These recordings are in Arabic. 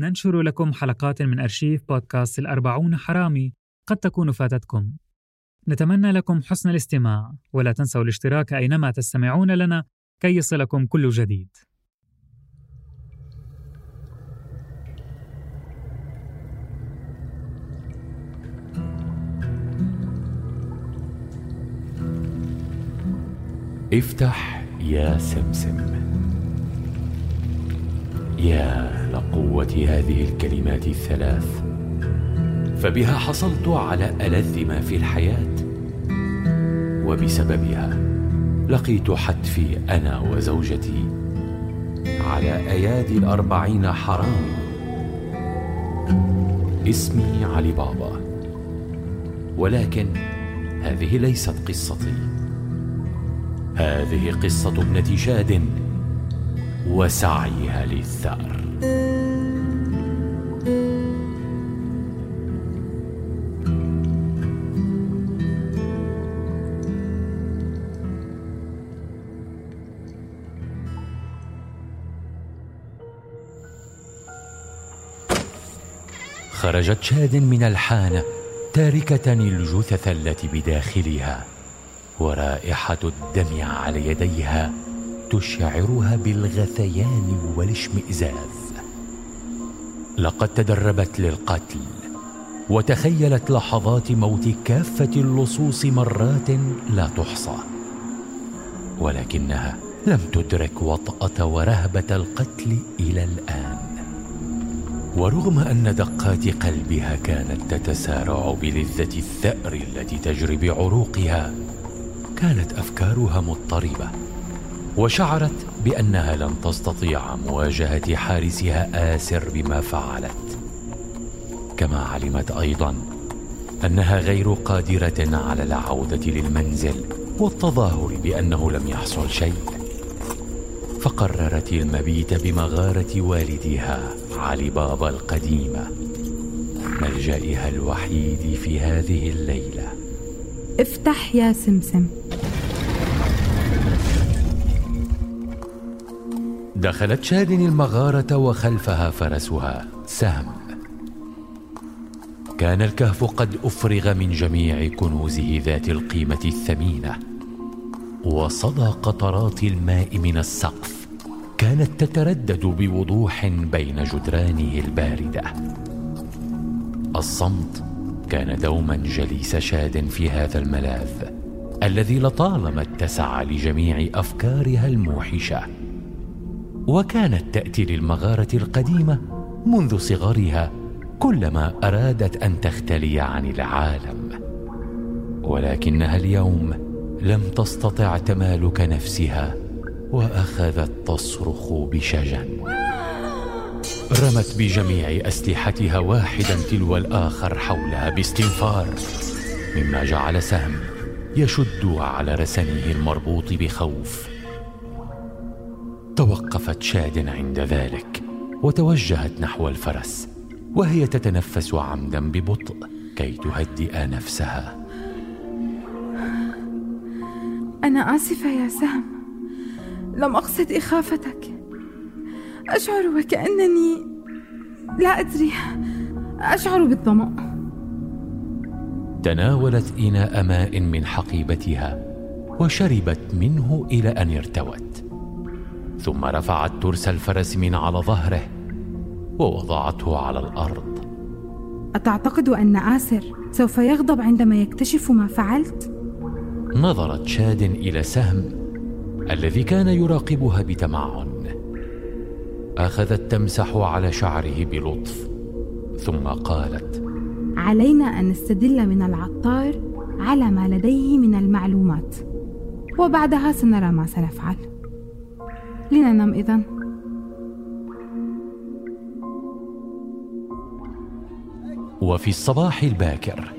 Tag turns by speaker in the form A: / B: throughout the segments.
A: ننشر لكم حلقات من أرشيف بودكاست الأربعون حرامي قد تكون فاتتكم. نتمنى لكم حسن الاستماع ولا تنسوا الاشتراك أينما تستمعون لنا كي يصلكم كل جديد.
B: افتح يا سمسم. يا لقوة هذه الكلمات الثلاث فبها حصلت على ألذ ما في الحياة وبسببها لقيت حتفي أنا وزوجتي على أيادي الأربعين حرام. اسمي علي بابا ولكن هذه ليست قصتي. هذه قصة ابنة شاد وسعيها للثأر. خرجت شاد من الحانة تاركة الجثث التي بداخلها ورائحة الدم على يديها تشعرها بالغثيان والاشمئزاز. لقد تدربت للقتل وتخيلت لحظات موت كافة اللصوص مرات لا تحصى. ولكنها لم تدرك وطأة ورهبة القتل إلى الآن. ورغم أن دقات قلبها كانت تتسارع بلذة الثأر التي تجري بعروقها كانت أفكارها مضطربة. وشعرت بأنها لن تستطيع مواجهة حارسها آسر بما فعلت. كما علمت أيضا أنها غير قادرة على العودة للمنزل والتظاهر بأنه لم يحصل شيء. فقررت المبيت بمغارة والدها علي بابا القديمة ملجئها الوحيد في هذه الليلة.
C: افتح يا سمسم.
B: دخلت شاد المغارة وخلفها فرسها. سهم. كان الكهف قد أفرغ من جميع كنوزه ذات القيمة الثمينة. وصدى قطرات الماء من السقف. كانت تتردد بوضوح بين جدرانه الباردة. الصمت كان دوما جليس شاد في هذا الملاذ الذي لطالما اتسع لجميع أفكارها الموحشة. وكانت تأتي للمغارة القديمة منذ صغرها كلما أرادت أن تختلي عن العالم. ولكنها اليوم لم تستطع تمالك نفسها وأخذت تصرخ بشجن. رمت بجميع أسلحتها واحدا تلو الآخر حولها باستنفار مما جعل سهم يشد على رسنه المربوط بخوف. توقفت شاد عند ذلك وتوجهت نحو الفرس وهي تتنفس عمدا ببطء كي تهدئ نفسها.
C: أنا آسفة يا سهم. لم أقصد إخافتك. أشعر وكأنني لا أدري. أشعر بالظما
B: تناولت إناء ماء من حقيبتها وشربت منه إلى أن ارتوت. ثم رفعت ترس الفرس من على ظهره ووضعته على الأرض.
C: أتعتقد أن آسر سوف يغضب عندما يكتشف ما فعلت؟
B: نظرت شاد إلى سهم الذي كان يراقبها بتمعن. أخذت تمسح على شعره بلطف ثم قالت
C: علينا أن نستدل من العطار على ما لديه من المعلومات وبعدها سنرى ما سنفعل. لننام إذا
B: وفي الصباح الباكر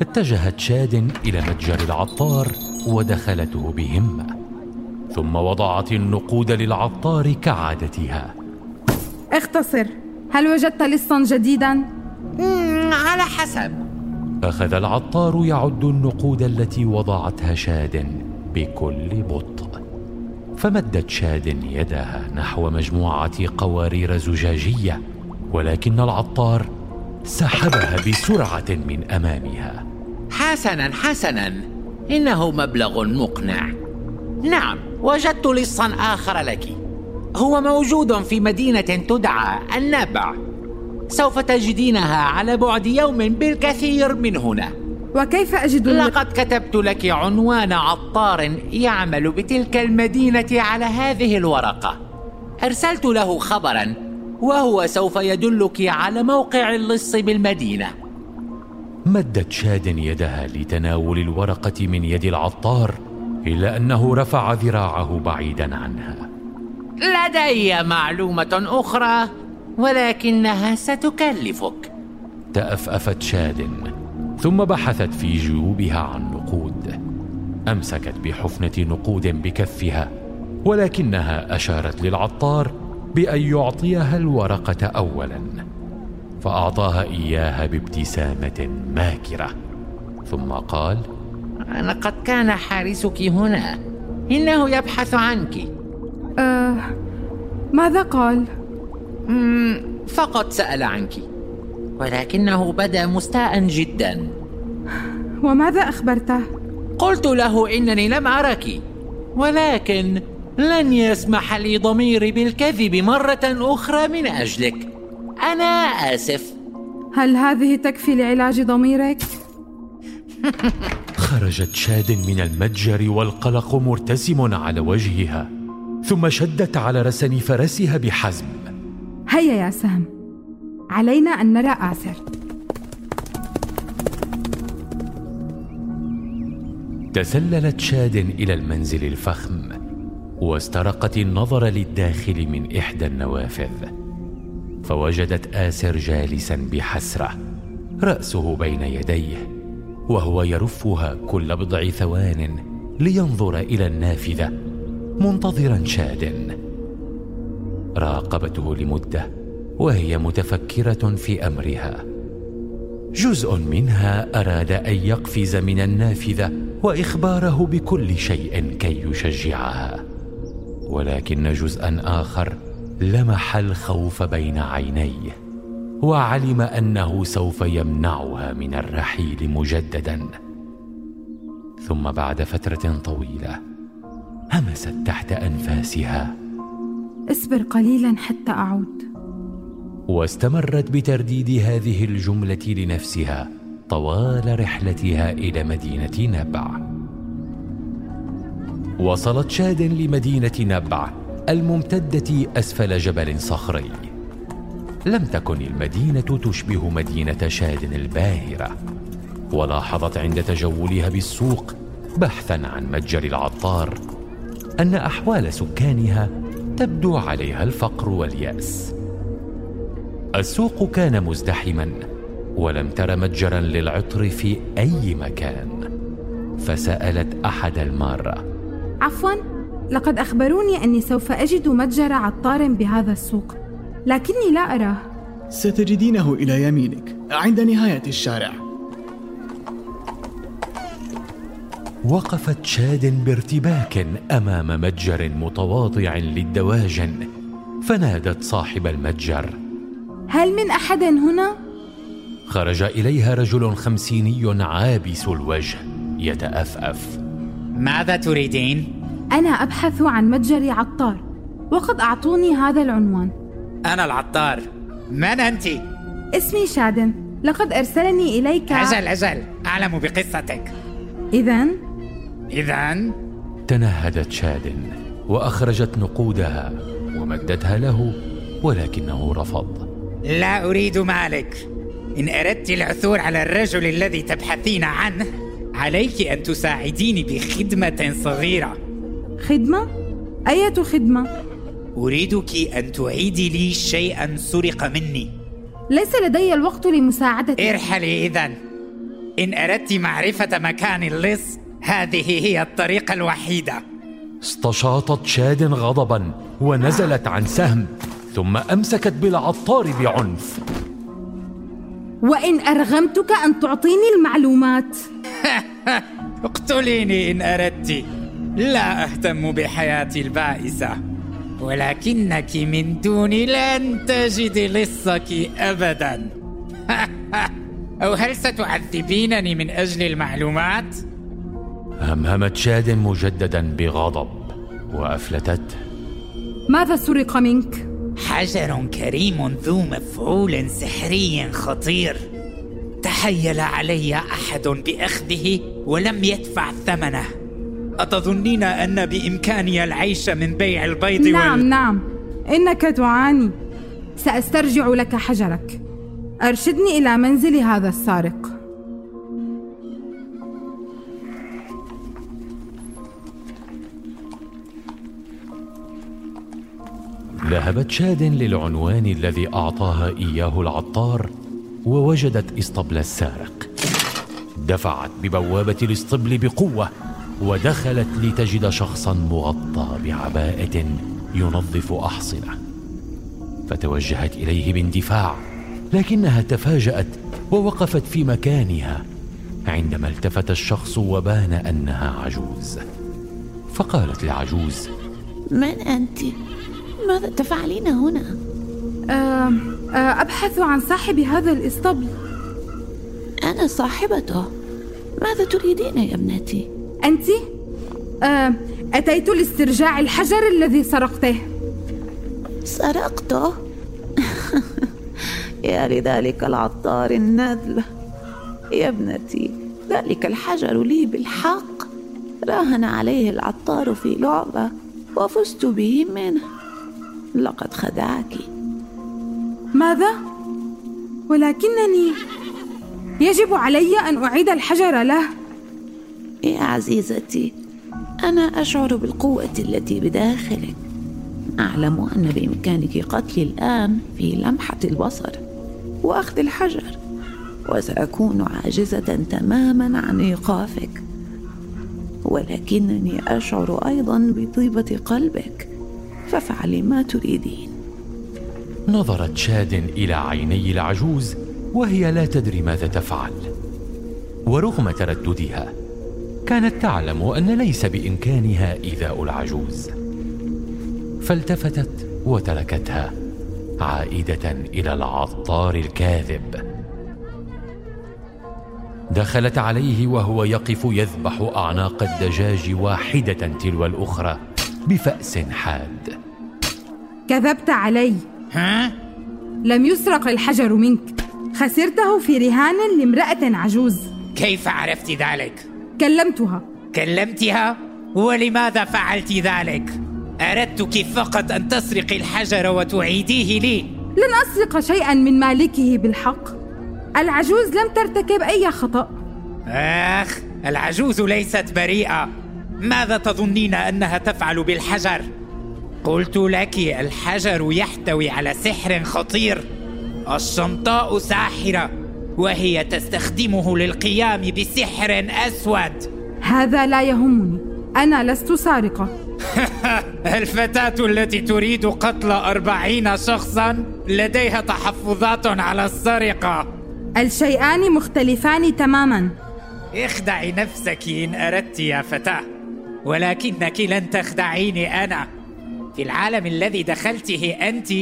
B: اتجهت شاد إلى متجر العطار ودخلته بهمة ثم وضعت النقود للعطار كعادتها.
C: اختصر هل وجدت لصا جديدا؟
D: على حسب.
B: أخذ العطار يعد النقود التي وضعتها شاد بكل بطء. فمدت شاد يدها نحو مجموعة قوارير زجاجية ولكن العطار سحبها بسرعة من أمامها.
D: حسنا حسنا. إنه مبلغ مقنع. نعم وجدت لصا آخر لك. هو موجود في مدينة تدعى النبع. سوف تجدينها على بعد يوم بالكثير من هنا.
C: وكيف أجد
D: لقد كتبت لك عنوان عطار يعمل بتلك المدينة على هذه الورقة. أرسلت له خبرا وهو سوف يدلك على موقع اللص بالمدينة.
B: مدت شاد يدها لتناول الورقة من يد العطار إلا أنه رفع ذراعه بعيدا عنها.
D: لدي معلومة أخرى ولكنها ستكلفك.
B: تأفأفت شاد. ثم بحثت في جيوبها عن نقود. أمسكت بحفنة نقود بكفها ولكنها أشارت للعطار بأن يعطيها الورقة اولا فأعطاها إياها بابتسامة ماكرة. ثم قال
D: لقد كان حارسك هنا إنه يبحث عنك.
C: آه ماذا قال؟
D: فقط سأل عنك. ولكنه بدا مستاء جدا.
C: وماذا أخبرته؟
D: قلت له إنني لم ارك ولكن لن يسمح لي ضميري بالكذب مرة أخرى من أجلك. أنا آسف.
C: هل هذه تكفي لعلاج ضميرك؟
B: خرجت شاد من المتجر والقلق مرتسم على وجهها ثم شدت على رسن فرسها بحزم.
C: هيا يا سهم. علينا أن نرى آسر
B: تسللت شاد إلى المنزل الفخم واسترقت النظر للداخل من إحدى النوافذ فوجدت آسر جالسا بحسرة رأسه بين يديه وهو يرفها كل بضع ثوان لينظر إلى النافذة منتظرا شاد. راقبته لمدة وهي متفكرة في أمرها. جزء منها أراد أن يقفز من النافذة وإخباره بكل شيء كي يشجعها. ولكن جزءا آخر لمح الخوف بين عينيه وعلم أنه سوف يمنعها من الرحيل مجددا. ثم بعد فترة طويلة همست تحت أنفاسها.
C: اصبر قليلا حتى أعود.
B: واستمرت بترديد هذه الجملة لنفسها طوال رحلتها إلى مدينة نبع. وصلت شاد لمدينة نبع الممتدة أسفل جبل صخري. لم تكن المدينة تشبه مدينة شاد الباهرة ولاحظت عند تجولها بالسوق بحثا عن متجر العطار أن أحوال سكانها تبدو عليها الفقر واليأس. السوق كان مزدحما ولم تر متجرا للعطر في أي مكان فسألت أحد المارة.
C: عفوا لقد أخبروني أني سوف أجد متجر عطار بهذا السوق لكني لا أراه.
E: ستجدينه إلى يمينك عند نهاية الشارع.
B: وقفت شاد بارتباك أمام متجر متواضع للدواجن فنادت صاحب المتجر.
C: هل من أحد هنا؟
B: خرج إليها رجل خمسيني عابس الوجه يتأفأف.
D: ماذا تريدين؟
C: أنا أبحث عن متجر عطار وقد أعطوني هذا العنوان.
D: أنا العطار. من أنت؟
C: اسمي شادن لقد أرسلني إليك.
D: أجل أجل أعلم بقصتك.
C: إذا
D: إذا
B: تنهدت شادن وأخرجت نقودها ومدتها له ولكنه رفض.
D: لا أريد مالك. إن أردت العثور على الرجل الذي تبحثين عنه عليك أن تساعديني بخدمة صغيرة.
C: خدمة؟ أية خدمة؟
D: أريدك أن تعيدي لي شيئا سرق مني.
C: ليس لدي الوقت لمساعدتك.
D: ارحلي إذا إن أردت معرفة مكان اللص هذه هي الطريقة الوحيدة.
B: استشاطت شاد غضبا ونزلت عن سهم. ثم أمسكت بالعطار بعنف.
C: وإن أرغمتك أن تعطيني المعلومات.
D: اقتليني إن أردت. لا أهتم بحياتي البائسة. ولكنك من دوني لن تجدي لصك أبدا. أو هل ستعذبينني من أجل المعلومات؟
B: همهمت شاد مجددا بغضب وأفلتت.
C: ماذا سرق منك؟
D: حجر كريم ذو مفعول سحري خطير. تحيل علي أحد بأخذه ولم يدفع ثمنه. أتظنين أن بإمكاني العيش من بيع البيض
C: نعم
D: وال...
C: نعم إنك تعاني سأسترجع لك حجرك. أرشدني إلى منزل هذا السارق.
B: ذهبت شاد للعنوان الذي أعطاها إياه العطار ووجدت إسطبل السارق. دفعت ببوابة الإسطبل بقوة ودخلت لتجد شخصا مغطى بعباءة ينظف أحصنة. فتوجهت إليه باندفاع لكنها تفاجأت ووقفت في مكانها عندما التفت الشخص وبان أنها عجوز. فقالت العجوز
F: من أنت؟ ماذا تفعلين هنا؟
C: آه آه أبحث عن صاحب هذا الإسطبل
F: أنا صاحبته ماذا تريدين يا ابنتي؟
C: أنت؟ آه أتيت لاسترجاع الحجر الذي سرقته
F: سرقته؟ يا لذلك العطار النذل يا ابنتي ذلك الحجر لي بالحق راهن عليه العطار في لعبة وفزت به منه لقد خدعك
C: ماذا؟ ولكنني يجب علي أن أعيد الحجر له.
F: يا عزيزتي أنا أشعر بالقوة التي بداخلك. أعلم أن بإمكانك قتلي الآن في لمحة البصر وأخذ الحجر وسأكون عاجزة تماما عن إيقافك. ولكنني أشعر أيضا بطيبة قلبك. فافعلي ما تريدين.
B: نظرت شاد إلى عيني العجوز وهي لا تدري ماذا تفعل. ورغم ترددها كانت تعلم أن ليس بإمكانها إيذاء العجوز. فالتفتت وتركتها عائدة إلى العطار الكاذب. دخلت عليه وهو يقف يذبح أعناق الدجاج واحدة تلو الأخرى. بفأس حاد.
C: كذبت علي.
D: ها؟
C: لم يسرق الحجر منك. خسرته في رهان لامرأة عجوز.
D: كيف عرفت ذلك؟
C: كلمتها.
D: كلمتها؟ ولماذا فعلت ذلك؟ أردتك فقط أن تسرقي الحجر وتعيديه لي؟
C: لن أسرق شيئا من مالكه بالحق. العجوز لم ترتكب أي خطأ.
D: آخ العجوز ليست بريئة. ماذا تظنين أنها تفعل بالحجر؟ قلت لك الحجر يحتوي على سحر خطير. الشمطاء ساحرة وهي تستخدمه للقيام بسحر أسود.
C: هذا لا يهمني. أنا لست سارقة.
D: الفتاة التي تريد قتل أربعين شخصا لديها تحفظات على السرقة.
C: الشيئان مختلفان تماما.
D: اخدعي نفسك إن أردت يا فتاة. ولكنك لن تخدعيني أنا. في العالم الذي دخلته أنت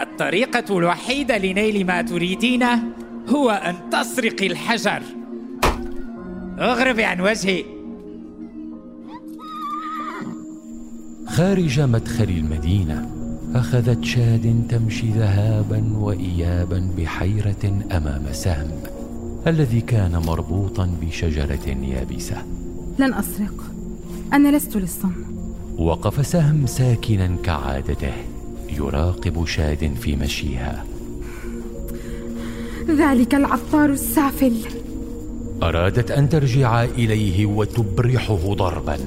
D: الطريقة الوحيدة لنيل ما تريدينه هو أن تسرقي الحجر. اغربي عن وجهي.
B: خارج مدخل المدينة أخذت شاد تمشي ذهابا وإيابا بحيرة أمام سهم الذي كان مربوطا بشجرة يابسة.
C: لن أسرق. أنا لست لصا
B: وقف سهم ساكنا كعادته يراقب شاد في مشيها.
C: ذلك العطار السافل.
B: أرادت أن ترجع إليه وتبرحه ضربا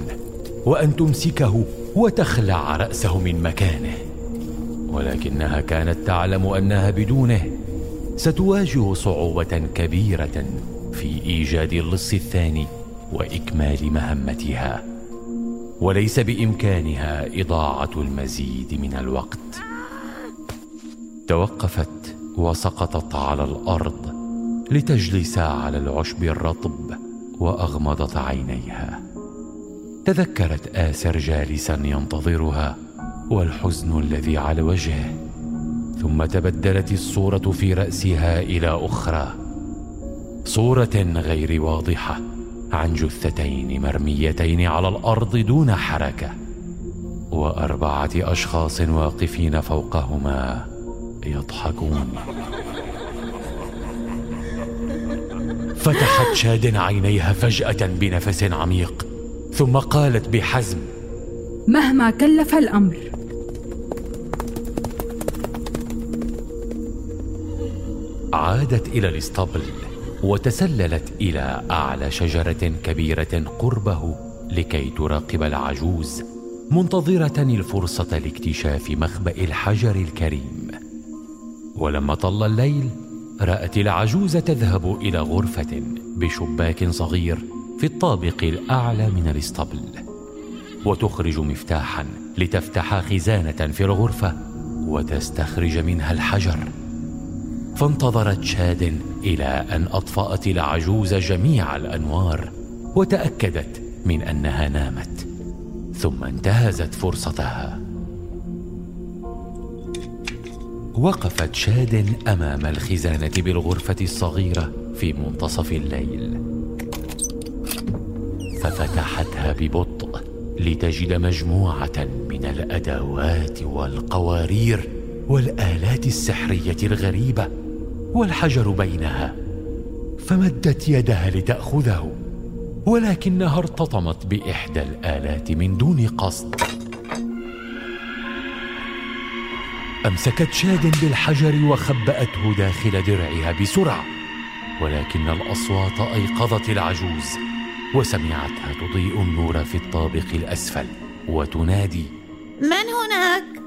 B: وأن تمسكه وتخلع رأسه من مكانه. ولكنها كانت تعلم أنها بدونه. ستواجه صعوبة كبيرة في إيجاد اللص الثاني وإكمال مهمتها. وليس بإمكانها إضاعة المزيد من الوقت. توقفت وسقطت على الأرض لتجلس على العشب الرطب وأغمضت عينيها. تذكرت آسر جالسا ينتظرها والحزن الذي على وجهه. ثم تبدلت الصورة في رأسها إلى أخرى. صورة غير واضحة. عن جثتين مرميتين على الأرض دون حركة وأربعة أشخاص واقفين فوقهما يضحكون. فتحت شاد عينيها فجأة بنفس عميق ثم قالت بحزم
C: مهما كلف الأمر.
B: عادت إلى الإسطبل. وتسللت إلى أعلى شجرة كبيرة قربه لكي تراقب العجوز منتظرة الفرصة لاكتشاف مخبأ الحجر الكريم. ولما طل الليل رأت العجوز تذهب إلى غرفة بشباك صغير في الطابق الأعلى من الاسطبل وتخرج مفتاحا لتفتح خزانة في الغرفة وتستخرج منها الحجر. فانتظرت شاد إلى أن أطفأت العجوز جميع الأنوار وتأكدت من أنها نامت ثم انتهزت فرصتها. وقفت شاد أمام الخزانة بالغرفة الصغيرة في منتصف الليل. ففتحتها ببطء لتجد مجموعة من الأدوات والقوارير والآلات السحرية الغريبة والحجر بينها. فمدت يدها لتأخذه ولكنها ارتطمت بإحدى الآلات من دون قصد. أمسكت شاد بالحجر وخبأته داخل درعها بسرعة ولكن الأصوات أيقظت العجوز وسمعتها تضيء النور في الطابق الأسفل وتنادي.
F: من هناك؟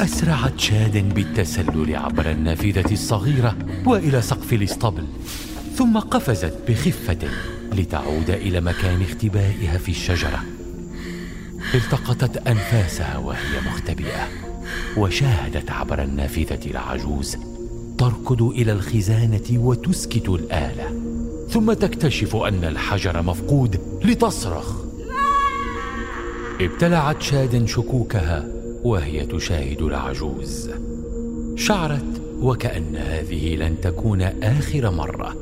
B: أسرعت شاد بالتسلل عبر النافذة الصغيرة وإلى سقف الاسطبل ثم قفزت بخفه لتعود إلى مكان اختبائها في الشجرة. التقطت أنفاسها وهي مختبئة وشاهدت عبر النافذة العجوز تركض إلى الخزانة وتسكت الآلة ثم تكتشف أن الحجر مفقود لتصرخ. ابتلعت شاد شكوكها وهي تشاهد العجوز. شعرت وكأن هذه لن تكون آخر مرة.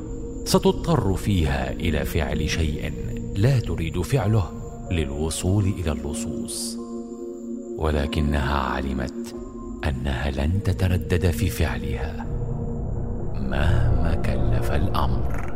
B: ستضطر فيها إلى فعل شيء لا تريد فعله للوصول إلى اللصوص. ولكنها علمت أنها لن تتردد في فعلها مهما كلف الأمر.